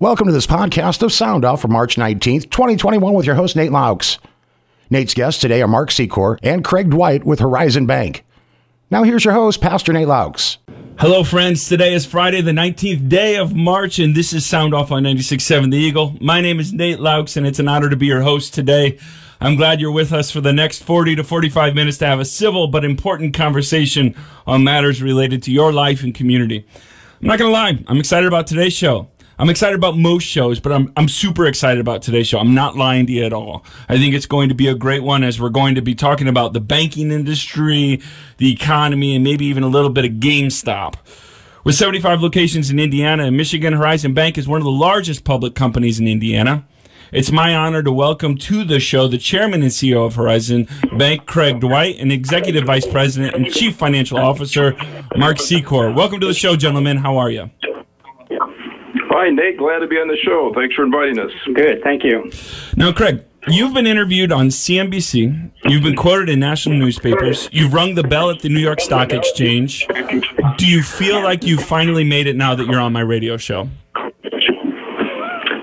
Welcome to this podcast of Sound Off for March 19th, 2021, with your host, Nate Loucks. Nate's guests today are Mark Secor and Craig Dwight with Horizon Bank. Now, here's your host, Pastor Nate Loucks. Hello, friends. Today is Friday, the 19th day of March, and this is Sound Off on 96.7 The Eagle. My name is Nate Loucks, and it's an honor to be your host today. I'm glad you're with us for the next 40 to 45 minutes to have a civil but important conversation on matters related to your life and community. I'm not going to lie, I'm excited about today's show. I'm excited about most shows, but I'm I'm super excited about today's show. I'm not lying to you at all. I think it's going to be a great one as we're going to be talking about the banking industry, the economy, and maybe even a little bit of GameStop. With 75 locations in Indiana and Michigan, Horizon Bank is one of the largest public companies in Indiana. It's my honor to welcome to the show the chairman and CEO of Horizon Bank, Craig Dwight, and executive vice president and chief financial officer, Mark Secor. Welcome to the show, gentlemen. How are you? Hi, Nate. Glad to be on the show. Thanks for inviting us. Good. Thank you. Now, Craig, you've been interviewed on CNBC. You've been quoted in national newspapers. You've rung the bell at the New York Stock Exchange. Do you feel like you've finally made it now that you're on my radio show?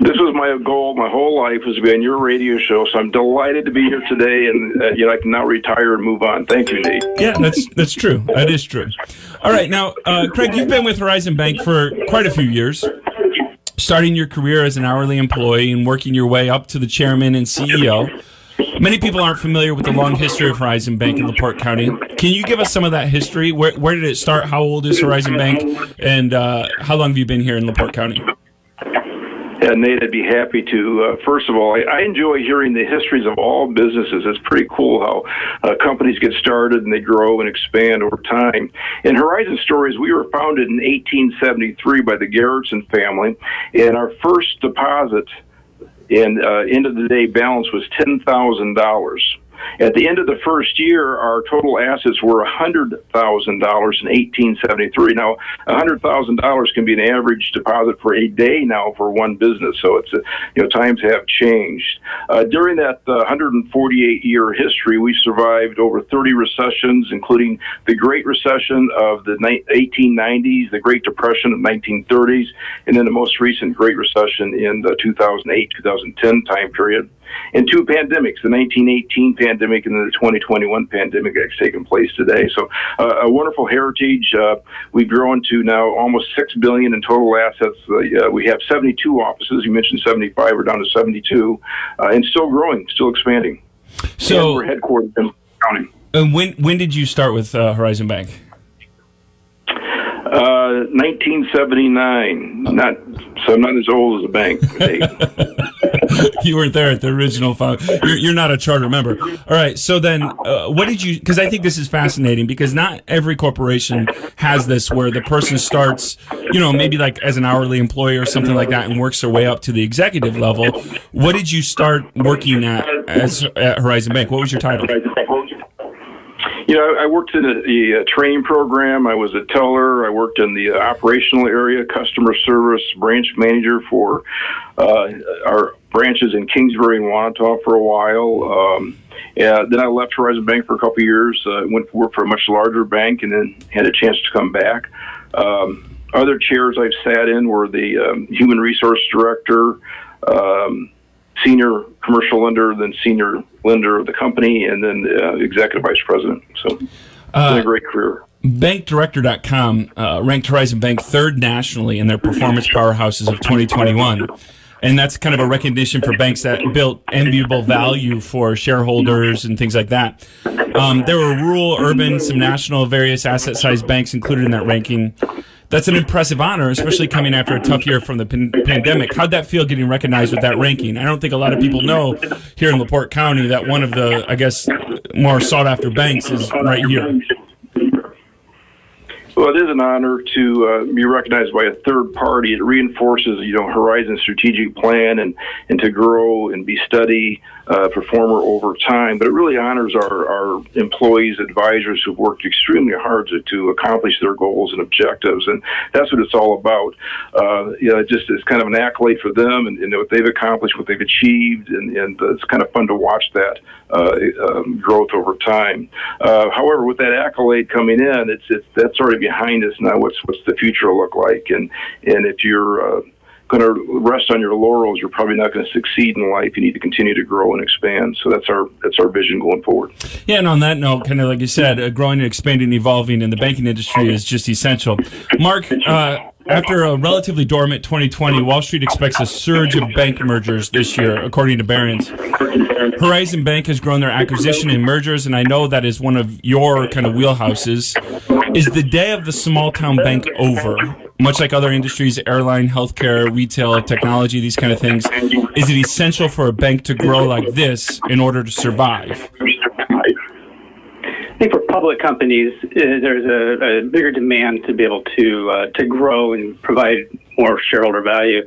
This was my goal my whole life was to be on your radio show, so I'm delighted to be here today, and uh, you know I can now retire and move on. Thank you, Nate. Yeah, that's that's true. That is true. All right, now, uh, Craig, you've been with Horizon Bank for quite a few years starting your career as an hourly employee and working your way up to the chairman and CEO. Many people aren't familiar with the long history of Horizon Bank in LaPorte County. Can you give us some of that history? Where, where did it start? How old is Horizon Bank? And uh, how long have you been here in LaPorte County? Yeah, Nate, I'd be happy to. Uh, first of all, I, I enjoy hearing the histories of all businesses. It's pretty cool how uh, companies get started and they grow and expand over time. In Horizon Stories, we were founded in 1873 by the Garretson family, and our first deposit and uh, end of the day balance was ten thousand dollars. At the end of the first year, our total assets were $100,000 in 1873. Now, $100,000 can be an average deposit for a day now for one business. So it's, you know, times have changed. Uh, during that uh, 148 year history, we survived over 30 recessions, including the Great Recession of the 1890s, the Great Depression of the 1930s, and then the most recent Great Recession in the 2008 2010 time period and two pandemics, the 1918 pandemic and the 2021 pandemic that's taken place today. So uh, a wonderful heritage. Uh, we've grown to now almost six billion in total assets. Uh, we have 72 offices. You mentioned 75. We're down to 72, uh, and still growing, still expanding. So and we're headquartered in county. And when when did you start with uh, Horizon Bank? 1979. Uh, not so. I'm not as old as the bank. you weren't there at the original. Found, you're, you're, not a charter member. All right. So then, uh, what did you? Because I think this is fascinating because not every corporation has this where the person starts, you know, maybe like as an hourly employee or something like that, and works their way up to the executive level. What did you start working at as at Horizon Bank? What was your title? You know, I worked in a, the uh, training program. I was a teller. I worked in the uh, operational area, customer service, branch manager for uh, our branches in Kingsbury and Wanatah for a while. Um, and then I left Horizon Bank for a couple of years. Uh, went to work for a much larger bank, and then had a chance to come back. Um, other chairs I've sat in were the um, human resource director. Um, senior commercial lender, then senior lender of the company, and then uh, executive vice president. So, uh, been a great career. BankDirector.com uh, ranked Horizon Bank third nationally in their performance powerhouses of 2021. And that's kind of a recognition for banks that built enviable value for shareholders and things like that. Um, there were rural, urban, some national, various asset sized banks included in that ranking that's an impressive honor, especially coming after a tough year from the pan- pandemic. How'd that feel getting recognized with that ranking? I don't think a lot of people know here in LaPorte County that one of the, I guess, more sought after banks is right here. Well, it is an honor to uh, be recognized by a third party. It reinforces, you know, Horizon's strategic plan and, and to grow and be steady uh, performer over time. But it really honors our, our employees, advisors who've worked extremely hard to, to accomplish their goals and objectives. And that's what it's all about. Uh, you know, just is kind of an accolade for them and, and what they've accomplished, what they've achieved. And, and it's kind of fun to watch that uh, um, growth over time. Uh, however, with that accolade coming in, it's, it's that's already behind us now. What's what's the future look like? And and if you're uh, going to rest on your laurels, you're probably not going to succeed in life. You need to continue to grow and expand. So that's our that's our vision going forward. Yeah, and on that note, kind of like you said, uh, growing and expanding, and evolving in the banking industry is just essential. Mark. Uh, after a relatively dormant 2020, Wall Street expects a surge of bank mergers this year, according to Barron's. Horizon Bank has grown their acquisition and mergers, and I know that is one of your kind of wheelhouses. Is the day of the small town bank over? Much like other industries, airline, healthcare, retail, technology, these kind of things, is it essential for a bank to grow like this in order to survive? I think for public companies, uh, there's a, a, bigger demand to be able to uh, to grow and provide more shareholder value.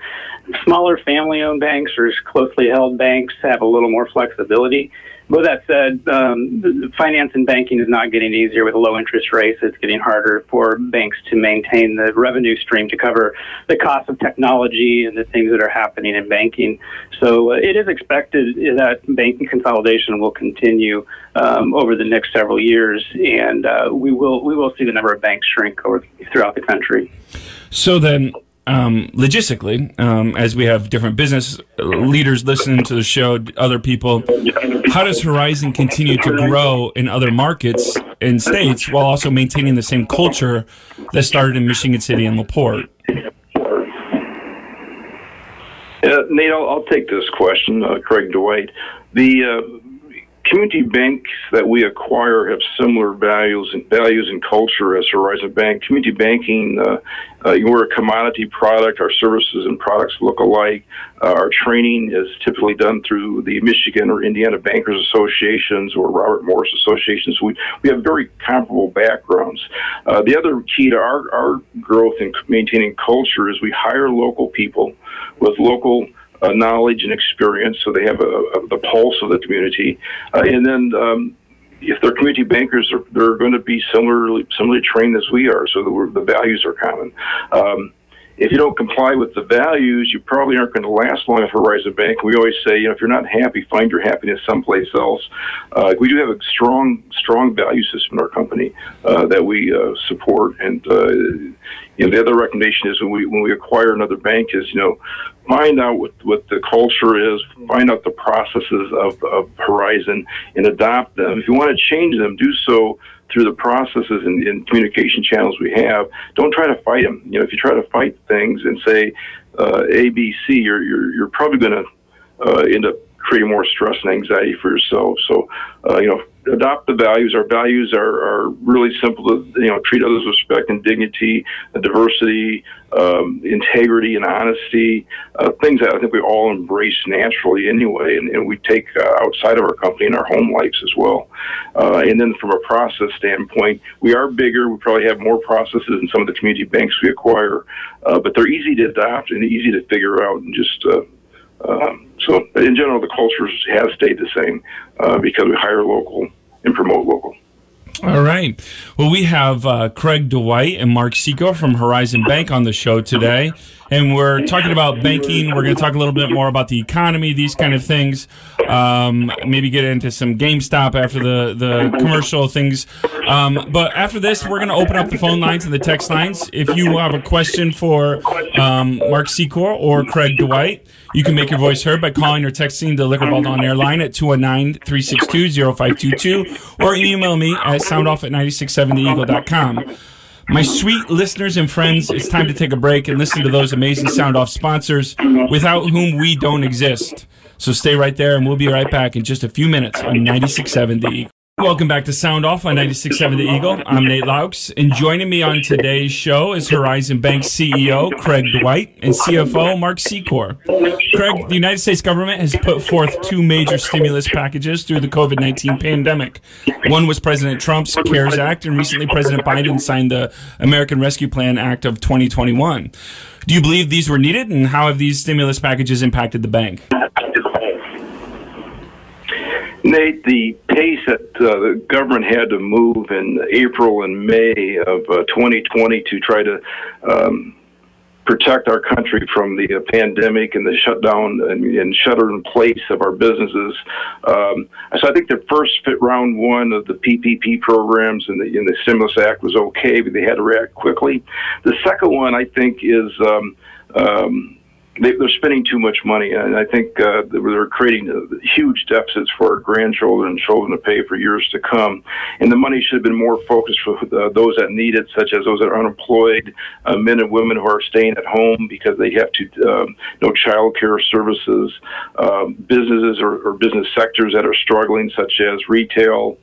Smaller family-owned banks or closely held banks have a little more flexibility. With that said, um, finance and banking is not getting easier with low interest rates. It's getting harder for banks to maintain the revenue stream to cover the cost of technology and the things that are happening in banking. So uh, it is expected that banking consolidation will continue um, over the next several years, and uh, we will we will see the number of banks shrink over, throughout the country. So then, um, logistically, um, as we have different business leaders listening to the show, other people, how does Horizon continue to grow in other markets and states while also maintaining the same culture that started in Michigan City and LaPorte? Uh, Nate, I'll, I'll, take this question, uh, Craig Dwight. The uh, community banks that we acquire have similar values and values and culture as Horizon Bank. Community banking, uh, uh, we're a commodity product. Our services and products look alike. Uh, our training is typically done through the Michigan or Indiana Bankers Associations or Robert Morris Associations. We, we have very comparable backgrounds. Uh, the other key to our, our growth and maintaining culture is we hire local people with local uh, knowledge and experience, so they have a, a, the pulse of the community. Uh, and then um, if they're community bankers, they're, they're, going to be similarly similarly trained as we are, so the, the values are common. Um, if you don't comply with the values, you probably aren't going to last long at Horizon Bank. We always say, you know, if you're not happy, find your happiness someplace else. Uh, we do have a strong, strong value system in our company uh, that we uh, support, and uh, you know, the other recommendation is when we when we acquire another bank is you know find out what, what the culture is, find out the processes of, of Horizon, and adopt them. If you want to change them, do so through the processes and, and, communication channels we have. Don't try to fight them. You know, if you try to fight things and say uh, A, B, C, you're you're, you're probably going to uh, end up creating more stress and anxiety for yourself. So, uh, you know, adopt the values. Our values are, are really simple to, you know, treat others with respect and dignity, diversity, um, integrity, and honesty. Uh, things that I think we all embrace naturally anyway, and, and we take uh, outside of our company in our home lives as well. Uh, and then from a process standpoint, we are bigger. We probably have more processes than some of the community banks we acquire, uh, but they're easy to adopt and easy to figure out and just uh, um, so, in general, the culture has stayed the same uh, because we hire local and promote local. All right. Well, we have uh, Craig Dwight and Mark Secor from Horizon Bank on the show today. And we're talking about banking. We're going to talk a little bit more about the economy, these kind of things. Um, maybe get into some GameStop after the, the commercial things. Um, but after this, we're going to open up the phone lines and the text lines. If you have a question for um, Mark Secor or Craig Dwight, you can make your voice heard by calling or texting the Liquor Vault on air line at 219 362 0522 or email me at soundoff at 967theeagle.com. My sweet listeners and friends, it's time to take a break and listen to those amazing Sound Off sponsors without whom we don't exist. So stay right there and we'll be right back in just a few minutes on 96.7 The Eagle. Welcome back to Sound Off on 96.7 The Eagle. I'm Nate Loucks, and joining me on today's show is Horizon Bank CEO Craig Dwight and CFO Mark Secor. Craig, the United States government has put forth two major stimulus packages through the COVID 19 pandemic. One was President Trump's CARES Act, and recently President Biden signed the American Rescue Plan Act of 2021. Do you believe these were needed, and how have these stimulus packages impacted the bank? Nate, the pace that uh, the government had to move in April and May of uh, 2020 to try to um, protect our country from the uh, pandemic and the shutdown and, and shutter in place of our businesses. Um, so I think the first fit round one of the PPP programs and the, in the stimulus act was okay, but they had to react quickly. The second one, I think, is um, um, they, are spending too much money, and I think uh, they're creating huge deficits for our grandchildren and children to pay for years to come. And the money should have been more focused for uh, those that need it, such as those that are unemployed, uh, men and women who are staying at home because they have to um, no child care services, um, businesses or, or business sectors that are struggling, such as retail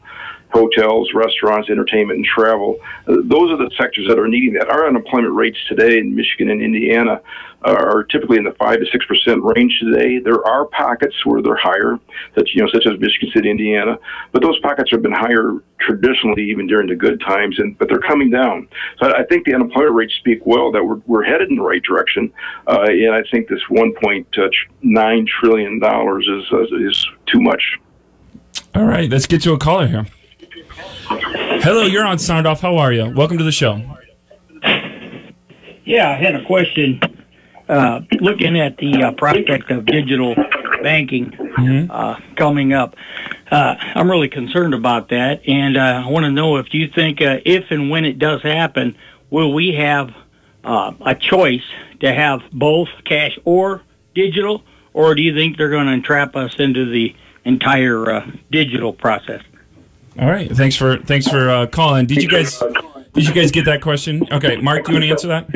hotels, restaurants, entertainment, and travel. Uh, those are the sectors that are needing that. Our unemployment rates today in Michigan and Indiana are typically in the five to six percent range today. There are pockets where they're higher, such you know, such as Michigan City, Indiana, but those pockets have been higher traditionally, even during the good times, and but they're coming down. So I think the unemployment rates speak well that we're, we're headed in the right direction, uh, and I think this 1.9 trillion dollars is uh, is too much. All right, let's get to a caller here. Hello, you're on Sound Off. How are you? Welcome to the show. Yeah, I had a question. Uh, looking at the uh, prospect of digital banking mm-hmm. uh, coming up, uh, I'm really concerned about that, and uh, I want to know if you think uh, if and when it does happen, will we have a choice to have both cash or digital, or do you think they're going to entrap us into the entire digital process? All right. Thanks for thanks for uh, calling. Did you guys did you guys get that question? Okay, Mark, do you want to answer that?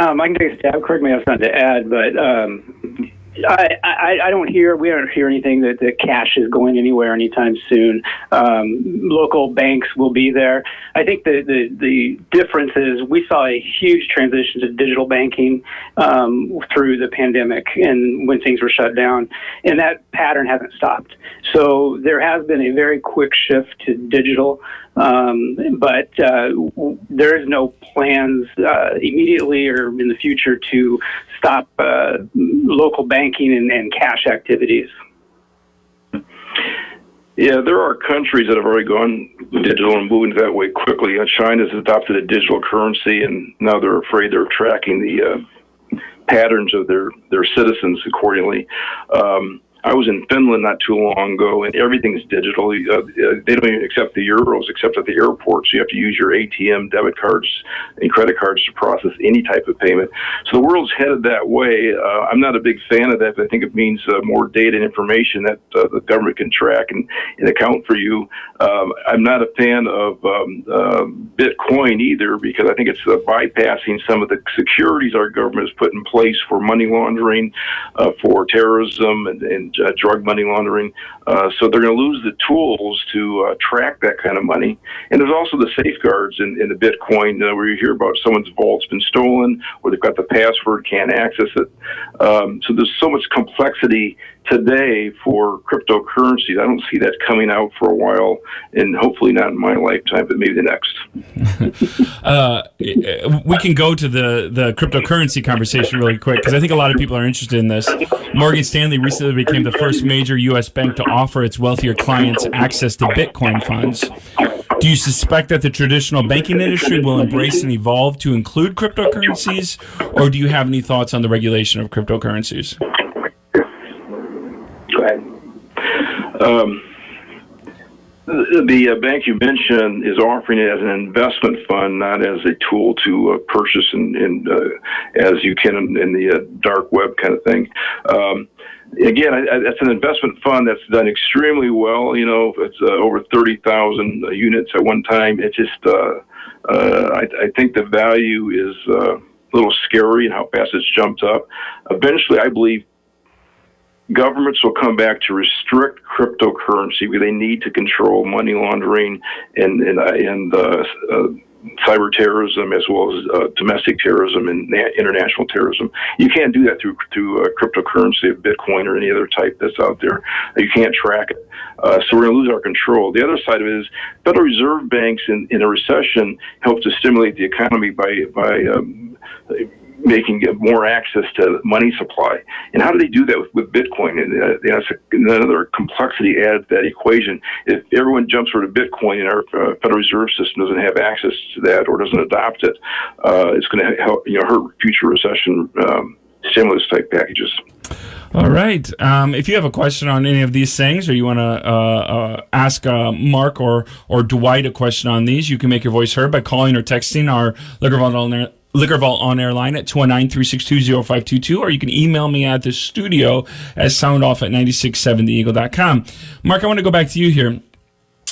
Um, I can take a stab. Craig may have something to add, but um, I, I, I don't hear we don't hear anything that the cash is going anywhere anytime soon. Um, local banks will be there. I think the, the the difference is we saw a huge transition to digital banking um, through the pandemic and when things were shut down, and that pattern hasn't stopped. So there has been a very quick shift to digital. Um, but uh, there is no plans uh, immediately or in the future to stop uh, local banking and, and cash activities. Yeah, there are countries that have already gone digital and moving that way quickly. China's adopted a digital currency, and now they're afraid they're tracking the uh, patterns of their their citizens accordingly. Um, I was in Finland not too long ago, and everything's digital. Uh, they don't even accept the euros except at the airport, so you have to use your ATM, debit cards, and credit cards to process any type of payment. So the world's headed that way. Uh, I'm not a big fan of that. But I think it means uh, more data and information that uh, the government can track and, and account for you. Um, I'm not a fan of um, uh, Bitcoin either because I think it's uh, bypassing some of the securities our government has put in place for money laundering, for terrorism, and, and uh, drug money laundering. Uh, so they're going to lose the tools to uh, track that kind of money. And there's also the safeguards in, in the Bitcoin uh, where you hear about someone's vault's been stolen or they've got the password, can't access it. Um, so there's so much complexity today for cryptocurrencies. I don't see that coming out for a while, and hopefully not in my lifetime, but maybe the next. uh, we can go to the, the cryptocurrency conversation really quick because I think a lot of people are interested in this. Morgan Stanley recently became the first major U.S. bank to offer its wealthier clients access to Bitcoin funds. Do you suspect that the traditional banking industry will embrace and evolve to include cryptocurrencies, or do you have any thoughts on the regulation of cryptocurrencies? Go ahead. Um, the uh, bank you mentioned is offering it as an investment fund, not as a tool to uh, purchase and, and uh, as you can in, in the uh, dark web kind of thing. Um, again, that's an investment fund that's done extremely well. You know, it's uh, over 30,000 uh, units at one time. It just, I, I think the value is a little scary and how fast it's jumped up. Eventually, I believe governments will come back to restrict cryptocurrency they need to control money laundering and and, uh, and uh, uh, cyber terrorism as well as uh, domestic terrorism and international terrorism. You can't do that through through uh, cryptocurrency of Bitcoin or any other type that's out there. You can't track it. Uh, so we're going to lose our control. The other side of it is Federal Reserve banks in, in a recession help to stimulate the economy by by um, making more access to money supply. And how do they do that with, with Bitcoin? And uh, you another complexity to that equation. If everyone jumps over to Bitcoin and our uh, Federal Reserve System doesn't have access to that or doesn't adopt it, uh, it's going to help you know hurt future recession um, stimulus type packages. All right. Um, if you have a question on any of these things, or you want to uh, uh, ask uh, Mark or or Dwight a question on these, you can make your voice heard by calling or texting our Liquor Liquor Vault on air line at 219-362-0522, or you can email me at the studio at soundoff at 967theeagle.com. Mark, I want to go back to you here.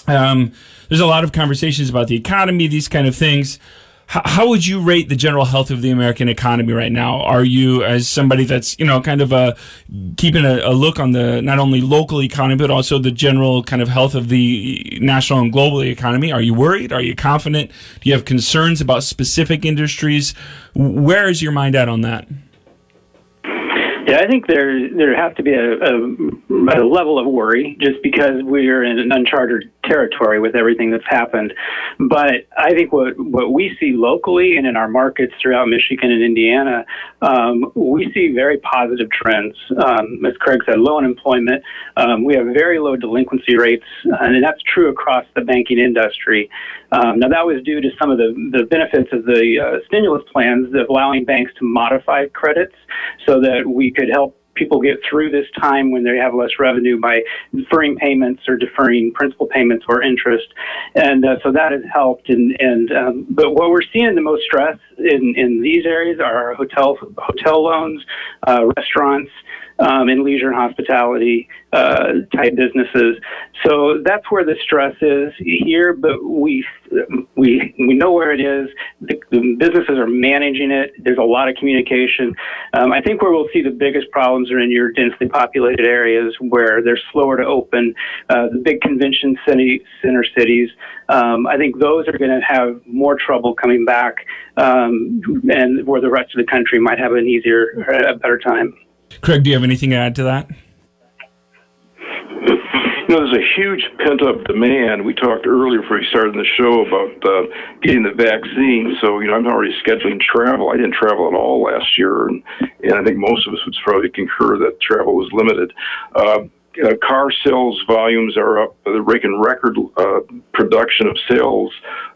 Um, there's a lot of conversations about the economy, these kind of things. How, would you rate the general health of the American economy right now? Are you, as somebody that's you know kind of a keeping a, a look on the not only local economy but also the general kind of health of the national and global economy? Are you worried? Are you confident? Do you have concerns about specific industries? Where is your mind at on that? Yeah, I think there there has to be a, a, a, level of worry just because we're in an uncharted territory with everything that's happened. But I think what what we see locally and in our markets throughout Michigan and Indiana, um, we see very positive trends. Um, as Craig said, low unemployment. Um, we have very low delinquency rates, and that's true across the banking industry. Um, now that was due to some of the the benefits of the uh, stimulus plans of allowing banks to modify credits so that we could help people get through this time when they have less revenue by deferring payments or deferring principal payments or interest, and uh, so that has helped. And, and um, but what we're seeing the most stress in in these areas are hotel hotel loans, uh, restaurants um, in leisure and hospitality uh, type businesses. So that's where the stress is here, but we we we know where it is. The, the businesses are managing it. There's a lot of communication. Um, I think where we'll see the biggest problems are in your densely populated areas where they're slower to open. Uh, the big convention city center cities. Um, I think those are going to have more trouble coming back, um, and where the rest of the country might have an easier, a better time. Craig, do you have anything to add to that? You know, there's a huge pent up demand. We talked earlier before we started the show about uh, getting the vaccine. So, you know, I'm already scheduling travel. I didn't travel at all last year, and, and I think most of us would probably concur that travel was limited. Uh, uh, car sales volumes are up. They're breaking record uh, production of sales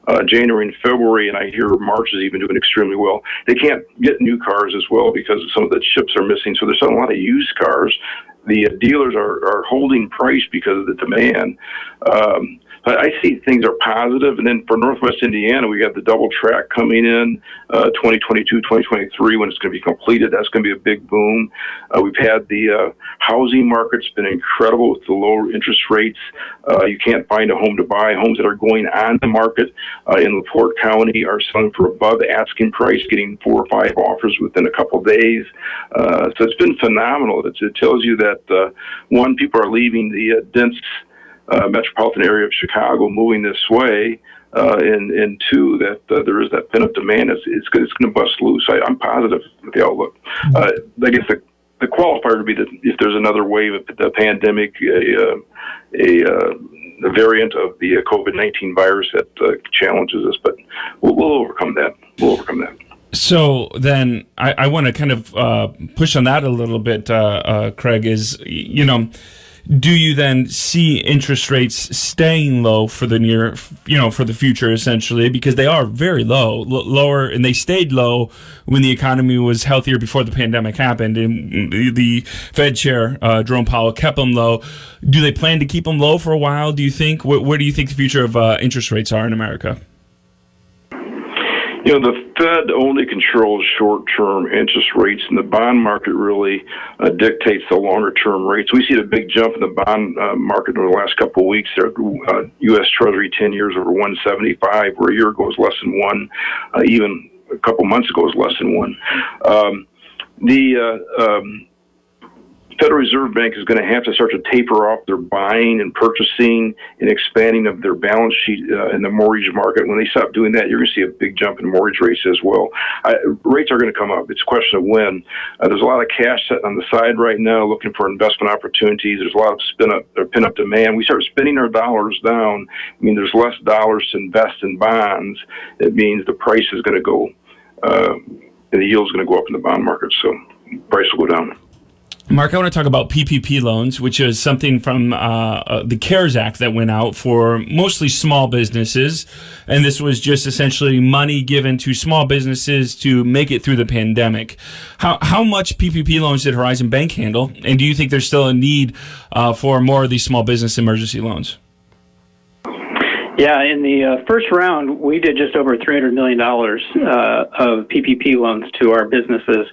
uh, January and February, and I hear March is even doing extremely well. They can't get new cars as well because some of the chips are missing, so they're selling a lot of used cars. The uh, dealers are, are holding price because of the demand. Um, I see things are positive. And then for Northwest Indiana, we got the double track coming in uh, 2022, 2023 when it's going to be completed. That's going to be a big boom. Uh, we've had the uh, housing market's been incredible with the lower interest rates. Uh, you can't find a home to buy. Homes that are going on the market uh, in LaPorte County are selling for above asking price, getting four or five offers within a couple of days. Uh, so it's been phenomenal. It's, it tells you that one, people are leaving the dense uh, metropolitan area of Chicago moving this way, uh, and and two that uh, there is that pent up demand. It's it's, it's going to bust loose. I, am positive with the outlook. Uh, I guess the the qualifier would be that if there's another wave of the pandemic, a uh, a, uh, a variant of the COVID nineteen virus that uh, challenges us, but we'll, we'll overcome that. We'll overcome that. So then, I, I want to kind of uh, push on that a little bit, uh, uh, Craig. Is you know do you then see interest rates staying low for the near, you know, for the future essentially because they are very low, l- lower, and they stayed low when the economy was healthier before the pandemic happened, and the Fed chair uh, Jerome Powell kept them low. Do they plan to keep them low for a while? Do you think? Where, where do you think the future of uh, interest rates are in America? You know, the Fed only controls short term interest rates, and the bond market really uh, dictates the longer term rates. We see the big jump in the bond uh, market over the last couple of weeks. There, uh, U.S. Treasury 10 years over 175, where a year ago was less than one, uh, even a couple months ago was less than one. Um, the uh, um, Federal Reserve Bank is going to have to start to taper off their buying and purchasing and expanding of their balance sheet uh, in the mortgage market. When they stop doing that, you're going to see a big jump in mortgage rates as well. I, rates are going to come up. It's a question of when. Uh, there's a lot of cash sitting on the side right now looking for investment opportunities. There's a lot of spin up or pin up demand. We start spending our dollars down. I mean, there's less dollars to invest in bonds. It means the price is going to go, uh, and the yield is going to go up in the bond market. So price will go down. Mark, I want to talk about PPP loans, which is something from uh, uh, the CARES Act that went out for mostly small businesses. And this was just essentially money given to small businesses to make it through the pandemic. How, how much PPP loans did Horizon Bank handle? And do you think there's still a need uh, for more of these small business emergency loans? Yeah, in the uh, first round, we did just over $300 million uh, of PPP loans to our businesses.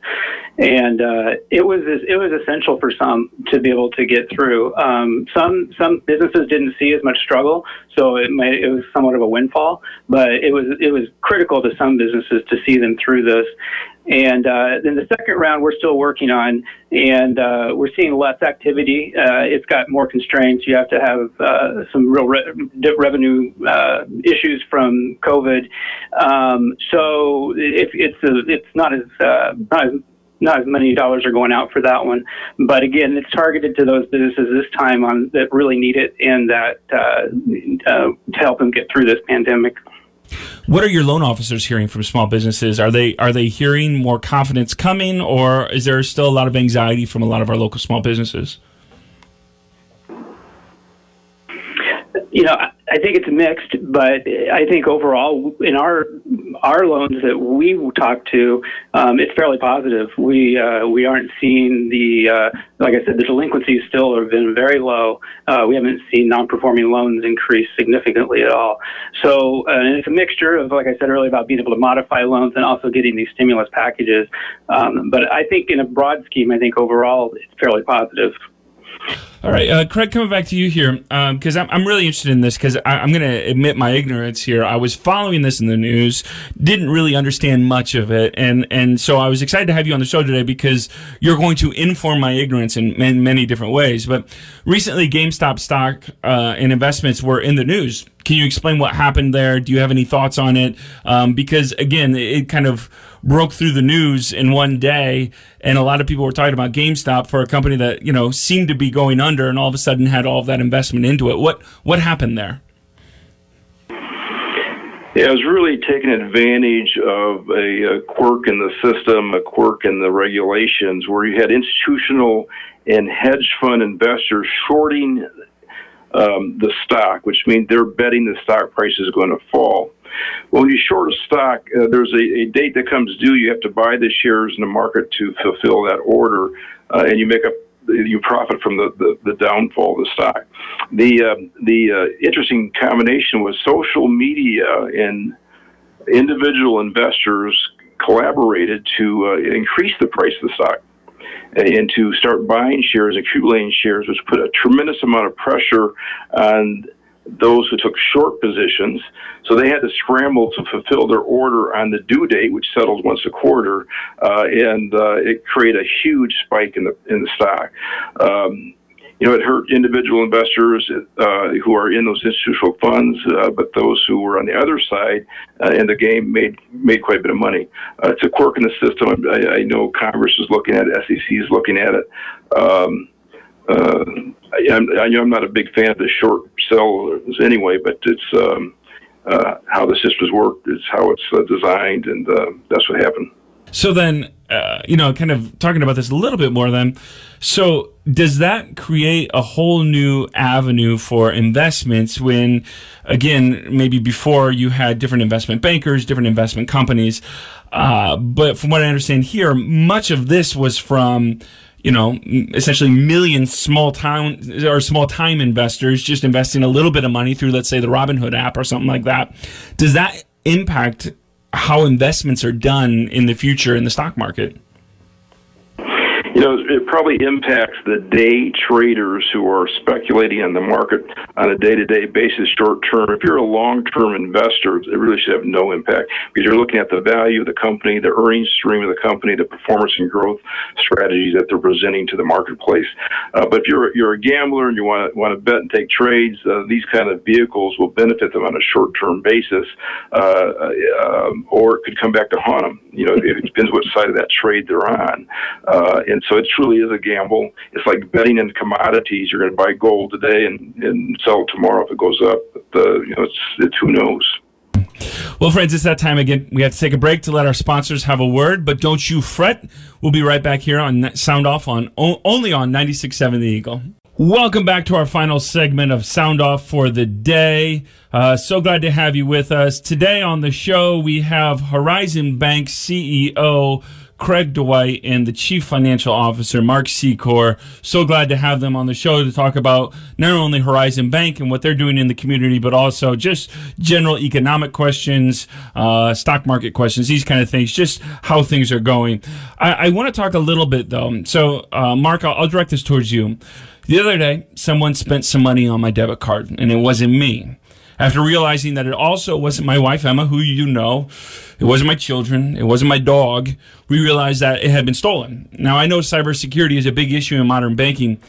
And uh, it was it was essential for some to be able to get through. Um, some some businesses didn't see as much struggle, so it might, it was somewhat of a windfall. But it was it was critical to some businesses to see them through this. And uh, then the second round, we're still working on, and uh, we're seeing less activity. Uh, it's got more constraints. You have to have uh, some real re- revenue uh, issues from COVID. Um, so it, it's a, it's not as uh, not as not as many dollars are going out for that one. But again, it's targeted to those businesses this time on that really need it and that uh, uh, to help them get through this pandemic. What are your loan officers hearing from small businesses? Are they are they hearing more confidence coming, or is there still a lot of anxiety from a lot of our local small businesses? You know, I think it's mixed, but I think overall in our our loans that we talk to, um, it's fairly positive. We uh, we aren't seeing the uh, like I said, the delinquencies still have been very low. Uh, we haven't seen non-performing loans increase significantly at all. So uh, it's a mixture of like I said earlier about being able to modify loans and also getting these stimulus packages. Um, but I think in a broad scheme, I think overall it's fairly positive. All right, uh, Craig, coming back to you here because um, I'm, I'm really interested in this because I'm going to admit my ignorance here. I was following this in the news, didn't really understand much of it, and and so I was excited to have you on the show today because you're going to inform my ignorance in many, different ways. But recently, GameStop stock uh, and investments were in the news. Can you explain what happened there? Do you have any thoughts on it? Um, because again, it kind of broke through the news in one day, and a lot of people were talking about GameStop for a company that you know seemed to be going under, and all of a sudden had all of that investment into it. What what happened there? Yeah, it was really taking advantage of a, a, quirk in the system, a quirk in the regulations, where you had institutional and hedge fund investors shorting um, the stock, which means they're betting the stock price is going to fall. When you short a stock, uh, there's a, a, date that comes due. You have to buy the shares in the market to fulfill that order, uh, and you make up you profit from the, the, the, downfall of the stock. The uh, the uh, interesting combination was social media and individual investors collaborated to uh, increase the price of the stock and to start buying shares, accumulating shares, which put a tremendous amount of pressure on those who took short positions. So they had to scramble to fulfill their order on the due date, which settled once a quarter, uh, and uh, it created a huge spike in the in the stock. Um, you know, it hurt individual investors uh, who are in those institutional funds, uh, but those who were on the other side uh, in the game made made quite a bit of money. Uh, it's a quirk in the system. I, I know Congress is looking at it, SEC is looking at it. Um, uh, I, I'm, I, am not a big fan of the short sellers anyway, but it's um, uh, how the systems work. It's how it's uh, designed, and uh, that's what happened. So then, uh, you know, kind of talking about this a little bit more. Then, so does that create a whole new avenue for investments? When, again, maybe before you had different investment bankers, different investment companies, uh, but from what I understand here, much of this was from you know, essentially millions small town or small time investors just investing a little bit of money through, let's say, the Robinhood app or something like that. Does that impact how investments are done in the future in the stock market? You know, it probably impacts the day traders who are speculating on the market on a day to day basis, short term. If you're a long term investor, it really should have no impact because you're looking at the value of the company, the earnings stream of the company, the performance and growth strategies that they're presenting to the marketplace. Uh, but if you're, you're a gambler and you want to, want to bet and take trades, uh, these kind of vehicles will benefit them on a short term basis, uh, um, or it could come back to haunt them. You know, it depends what side of that trade they're on. Uh, and so it truly is a gamble. It's like betting in commodities. You're going to buy gold today and, and sell it tomorrow if it goes up. But, uh, you know, it's, it's who knows. Well, friends, it's that time again. We have to take a break to let our sponsors have a word, but don't you fret. We'll be right back here on Sound Off on only on 96.7 The Eagle. Welcome back to our final segment of Sound Off for the day. Uh, so glad to have you with us. Today on the show, we have Horizon Bank CEO Craig Dwight and the Chief Financial Officer, Mark Secor. So glad to have them on the show to talk about not only Horizon Bank and what they're doing in the community, but also just general economic questions, uh, stock market questions, these kind of things, just how things are going. I, I want to talk a little bit, though. So, uh, Mark, I'll, I'll direct this towards you. The other day, someone spent some money on my debit card, and it wasn't me. After realizing that it also wasn't my wife, Emma, who you know, it wasn't my children, it wasn't my dog, we realized that it had been stolen. Now, I know cybersecurity is a big issue in modern banking.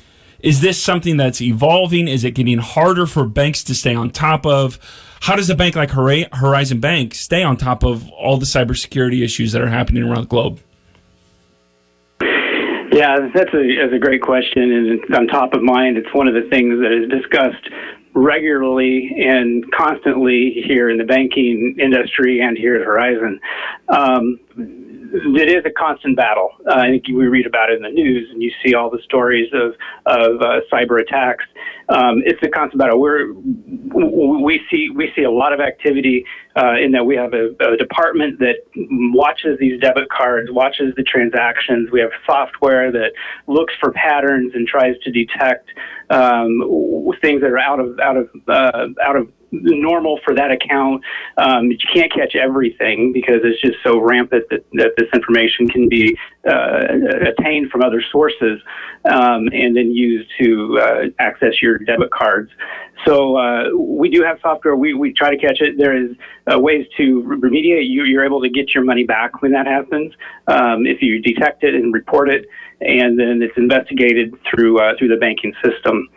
Is this something that's evolving? Is it getting harder for banks to stay on top of? How does a bank like Horizon Bank stay on top of all the cybersecurity issues that are happening around the globe? Yeah, that's a, that's a great question, and it's on top of mind. It's one of the things that is discussed regularly and constantly here in the banking industry and here at Horizon. Um, it is a constant battle. Uh, I think we read about it in the news, and you see all the stories of of uh, cyber attacks. Um, it's a constant battle. We're we see we see a lot of activity uh, in that we have a, a, department that watches these debit cards, watches the transactions. We have software that looks for patterns and tries to detect um, things that are out of out of uh, out of normal for that account. Um, you can't catch everything because it's just so rampant that, that this information can be uh, attained from other sources um, and then used to uh, access your debit cards. So uh, we do have software. We, we try to catch it. There is uh, ways to remediate. You, you're able to get your money back when that happens um, if you detect it and report it, and then it's investigated through uh, through the banking system.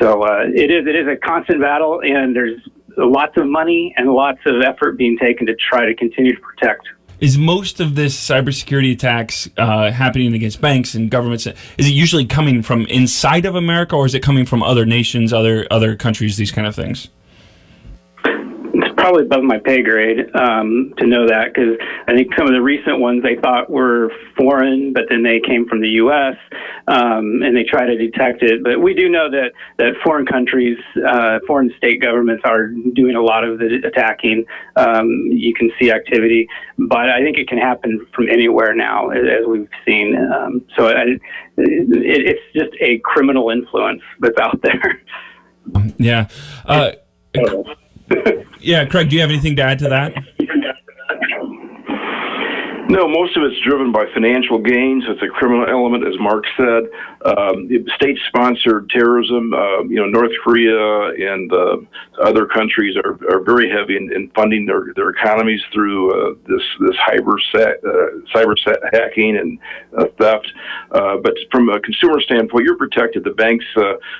So uh, it is it is a constant battle, and there's lots of money and lots of effort being taken to try to continue to protect. Is most of this cybersecurity attacks uh, happening against banks and governments? Is it usually coming from inside of America, or is it coming from other nations, other other countries? These kind of things probably above my pay grade um, to know that because I think some of the recent ones they thought were foreign, but then they came from the U.S. Um, and they try to detect it. But we do know that that foreign countries, uh, foreign state governments are doing a lot of the attacking. Um, you can see activity, but I think it can happen from anywhere now, as we've seen. Um, so I, it, it's just a criminal influence that's out there. Yeah. Uh, yeah, Craig, do you have anything to add to that? No, most of it's driven by financial gains. It's a criminal element, as Mark said. Um, state-sponsored terrorism, uh, you know, North Korea and uh, other countries are, are very heavy in, in funding their, their economies through uh, this this cyber set, uh, cyber set hacking and uh, theft. Uh, but from a consumer standpoint, you're protected. The banks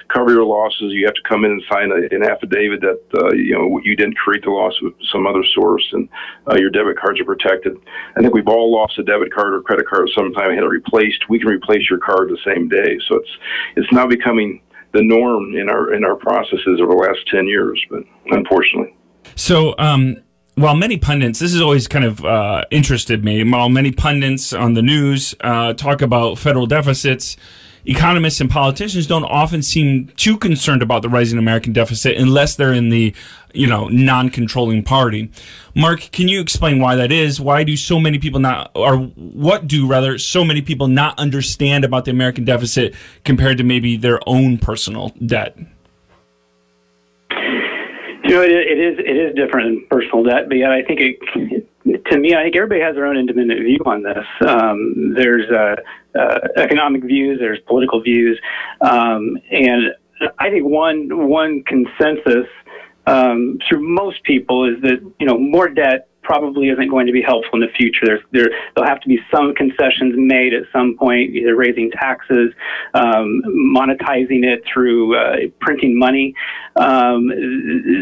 cover your losses. You have to come in and sign a, an affidavit that you know you didn't create the loss with some other source, and your debit cards are protected. I think we've all lost a debit card or credit card sometime and had it replaced, we can replace your card the same day. So it's it's now becoming the norm in our in our processes over the last ten years. But unfortunately, so um, while many pundits, this has always kind of uh, interested me. While many pundits on the news uh, talk about federal deficits economists and politicians don't often seem too concerned about the rising American deficit unless they're in the, you know, non-controlling party. Mark, can you explain why that is? Why do so many people not, or what do rather, so many people not understand about the American deficit compared to maybe their own personal debt? You know, it, it is it is different than personal debt, but yet I think it, to me, I think everybody has their own independent view on this. Um, there's uh, uh, economic views, there's political views, um, and I think one one consensus um, through most people is that you know more debt probably isn't going to be helpful in the future. There's, there, there'll have to be some concessions made at some point, either raising taxes, um, monetizing it through uh, printing money. Um,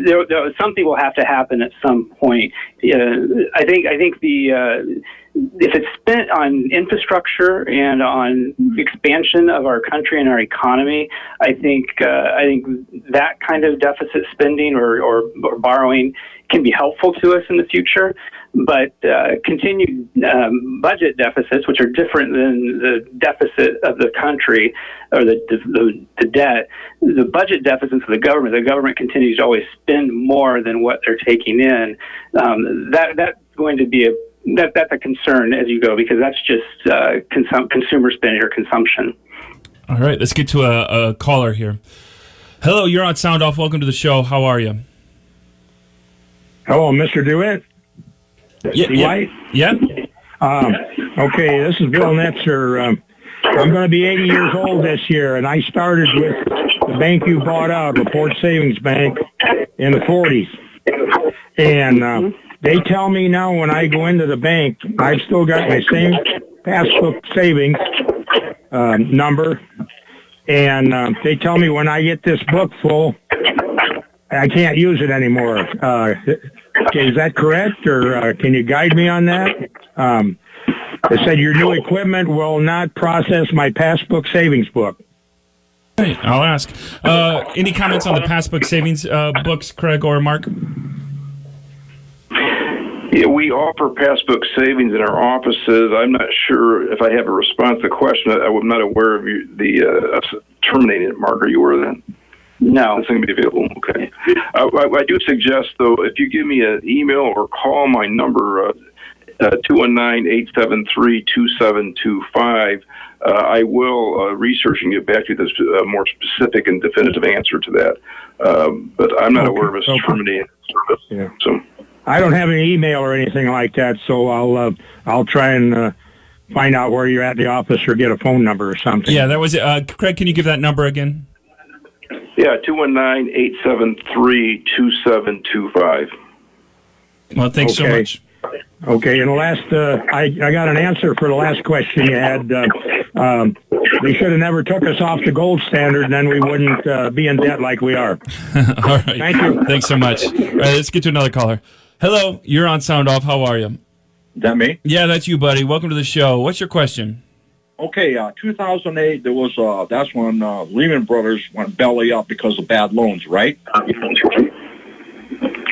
there, there, something will have to happen at some point. Uh, I think. I think the uh, if it's spent on infrastructure and on expansion of our country and our economy, I think uh, I think that kind of deficit spending or, or, or, borrowing can be helpful to us in the future. But uh, continued um, budget deficits, which are different than the deficit of the country or the, the, the debt, the budget deficits of the government, the government continues to always spend more than what they're taking in. Um, that that's going to be a that that's a concern as you go because that's just uh, consum- consumer spending or consumption. All right, let's get to a, a caller here. Hello, you're on Sound Off. Welcome to the show. How are you? Hello, Mr. DeWitt. Yeah, D. yeah, White? yeah. Um, okay, this is Bill Netzer. Um, I'm going to be 80 years old this year, and I started with the bank you bought out, LaPorte Savings Bank, in the 40s. And uh, they tell me now when I go into the bank, I've still got my same passbook savings um, number, and uh, they tell me when I get this book full, I can't use it anymore. Uh, is that correct, or uh, can you guide me on that? Um, they said your new equipment will not process my passbook savings book. I'll ask. Uh, any comments on the passbook savings uh, books, Craig or Mark? Yeah, we offer passbook savings in our offices. I'm not sure if I have a response to the question. I- I'm not aware of you, the uh, terminating it. Mark, are you aware of that? No. It's going to be available. Okay. Uh, I, I do suggest, though, if you give me an email or call my number, uh, two one nine eight seven three two seven two five, uh, I will uh, research and get back to you with a uh, more specific and definitive answer to that. Um, but I'm not Okay, aware of us okay. terminating service. Yeah. So. I don't have an email or anything like that, so I'll uh, I'll try and uh, find out where you're at in the office or get a phone number or something. Yeah, that was it. Uh, Craig, can you give that number again? Yeah, 219-873-2725. Well, thanks so much. Okay, and the last, uh, I, I got an answer for the last question you had. Uh, um, they should have never took us off the gold standard, and then we wouldn't uh, be in debt like we are. All right. Thank you. Thanks so much. All right, let's get to another caller. Hello, you're on Sound Off. How are you? that me? Yeah, that's you, buddy. Welcome to the show. What's your question? Okay, uh, 2008, there was, uh, that's when uh, Lehman Brothers went belly up because of bad loans, right?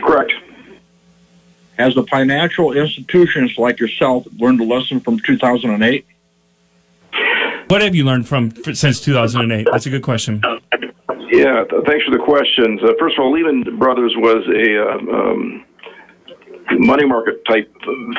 Correct. Has the financial institutions like yourself learned a lesson from 2008? What have you learned from f- since 2008? That's a good question. Yeah, th- thanks for the questions. Uh, first of all, Lehman Brothers was a um, um, money market type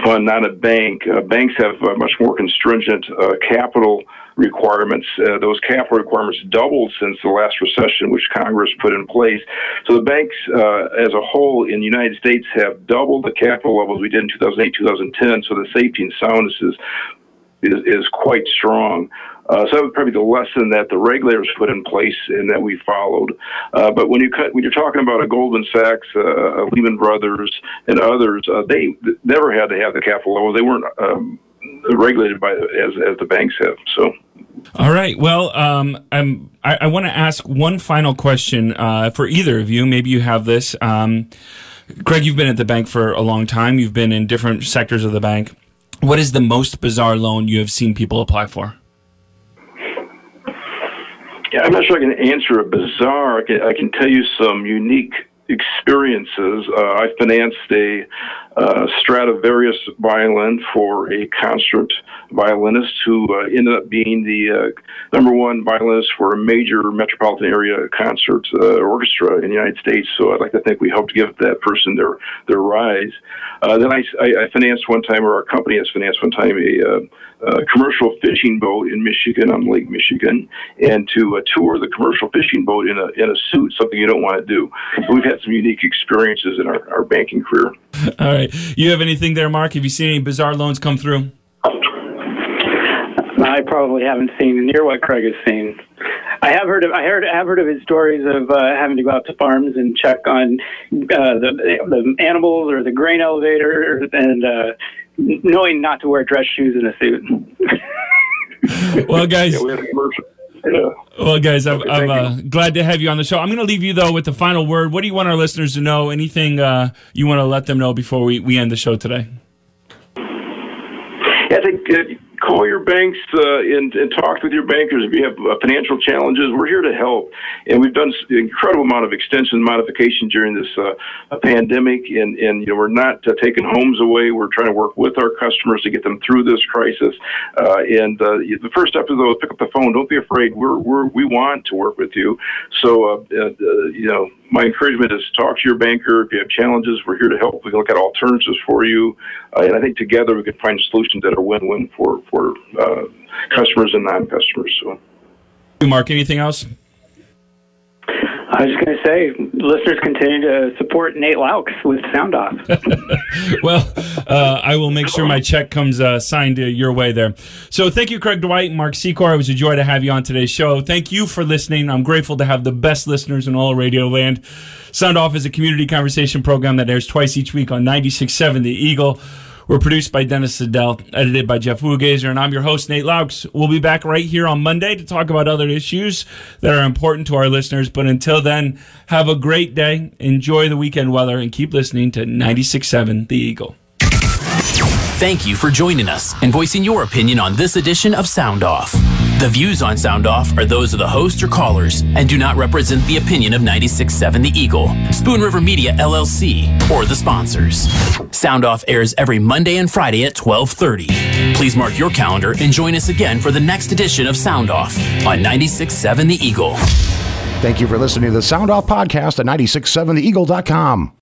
fund, not a bank. Uh, banks have uh, much more constringent uh, capital requirements. Uh, those capital requirements doubled since the last recession, which Congress put in place. So the banks, uh, as a whole in the United States, have doubled the capital levels we did in 2008, 2010. So the safety and soundness is is, is quite strong. Uh, so that was probably the lesson that the regulators put in place and that we followed. Uh, but when you cut, when you're talking about a Goldman Sachs, uh, Lehman Brothers, and others, uh, they never had to have the capital level. They weren't um, regulated by as as the banks have. So. All right. Well, um, I'm, I, I want to ask one final question uh, for either of you. Maybe you have this. Um, Craig, you've been at the bank for a long time. You've been in different sectors of the bank. What is the most bizarre loan you have seen people apply for? Yeah, I'm not sure I can answer a bizarre. I can, I can tell you some unique experiences. Uh, I financed a uh, Stradivarius violin for a concert violinist who uh, ended up being the uh, number one violinist for a major metropolitan area concert uh, orchestra in the United States. So I'd like to think we helped give that person their their rise. Uh, then I, I, financed one time, or our company has financed one time, a, uh, a commercial fishing boat in Michigan on Lake Michigan, and to tour the commercial fishing boat in a in a suit, something you don't want to do. We've had some unique experiences in our, our banking career. All right. You have anything there, Mark? Have you seen any bizarre loans come through? I probably haven't seen near what Craig has seen. I have heard of I heard have heard of his stories of uh, having to go out to farms and check on uh, the the animals or the grain elevator and uh, knowing not to wear dress shoes in a suit. Well, guys. Yeah, we had a commercial. Yeah. Well, guys, I'm, Okay, I'm uh, glad to have you on the show. I'm going to leave you though with the final word. What do you want our listeners to know? Anything uh, you want to let them know before we, we end the show today? I think uh, call your banks uh, and, and talk with your bankers if you have uh, financial challenges. We're here to help, and we've done an incredible amount of extension and modification during this uh, pandemic. And, and you know we're not uh, taking homes away. We're trying to work with our customers to get them through this crisis. Uh, and uh, the first step is though pick up the phone. Don't be afraid. We're, we're we want to work with you. So you know my encouragement is talk to your banker. If you have challenges, we're here to help. We can look at alternatives for you. Uh, and I think together we can find solutions that are win-win for, for uh, customers and non-customers. So. Mark, anything else? I was just going to say, listeners continue to support Nate Loucks with Sound Off. well, uh, I will make sure my check comes uh, signed uh, your way there. So thank you, Craig Dwight, and Mark Secor. It was a joy to have you on today's show. Thank you for listening. I'm grateful to have the best listeners in all radio land. Sound Off is a community conversation program that airs twice each week on 96.7 The Eagle. We're produced by Dennis Siddall, edited by Jeff Wuggazer, and I'm your host, Nate Loucks. We'll be back right here on Monday to talk about other issues that are important to our listeners. But until then, have a great day, enjoy the weekend weather, and keep listening to 96.7 The Eagle. Thank you for joining us and voicing your opinion on this edition of Sound Off. The views on Sound Off are those of the host or callers and do not represent the opinion of 96.7 The Eagle, Spoon River Media LLC, or the sponsors. Sound Off airs every Monday and Friday at 12:30. Please mark your calendar and join us again for the next edition of Sound Off on 96.7 The Eagle. Thank you for listening to the Sound Off podcast at 967theeagle.com.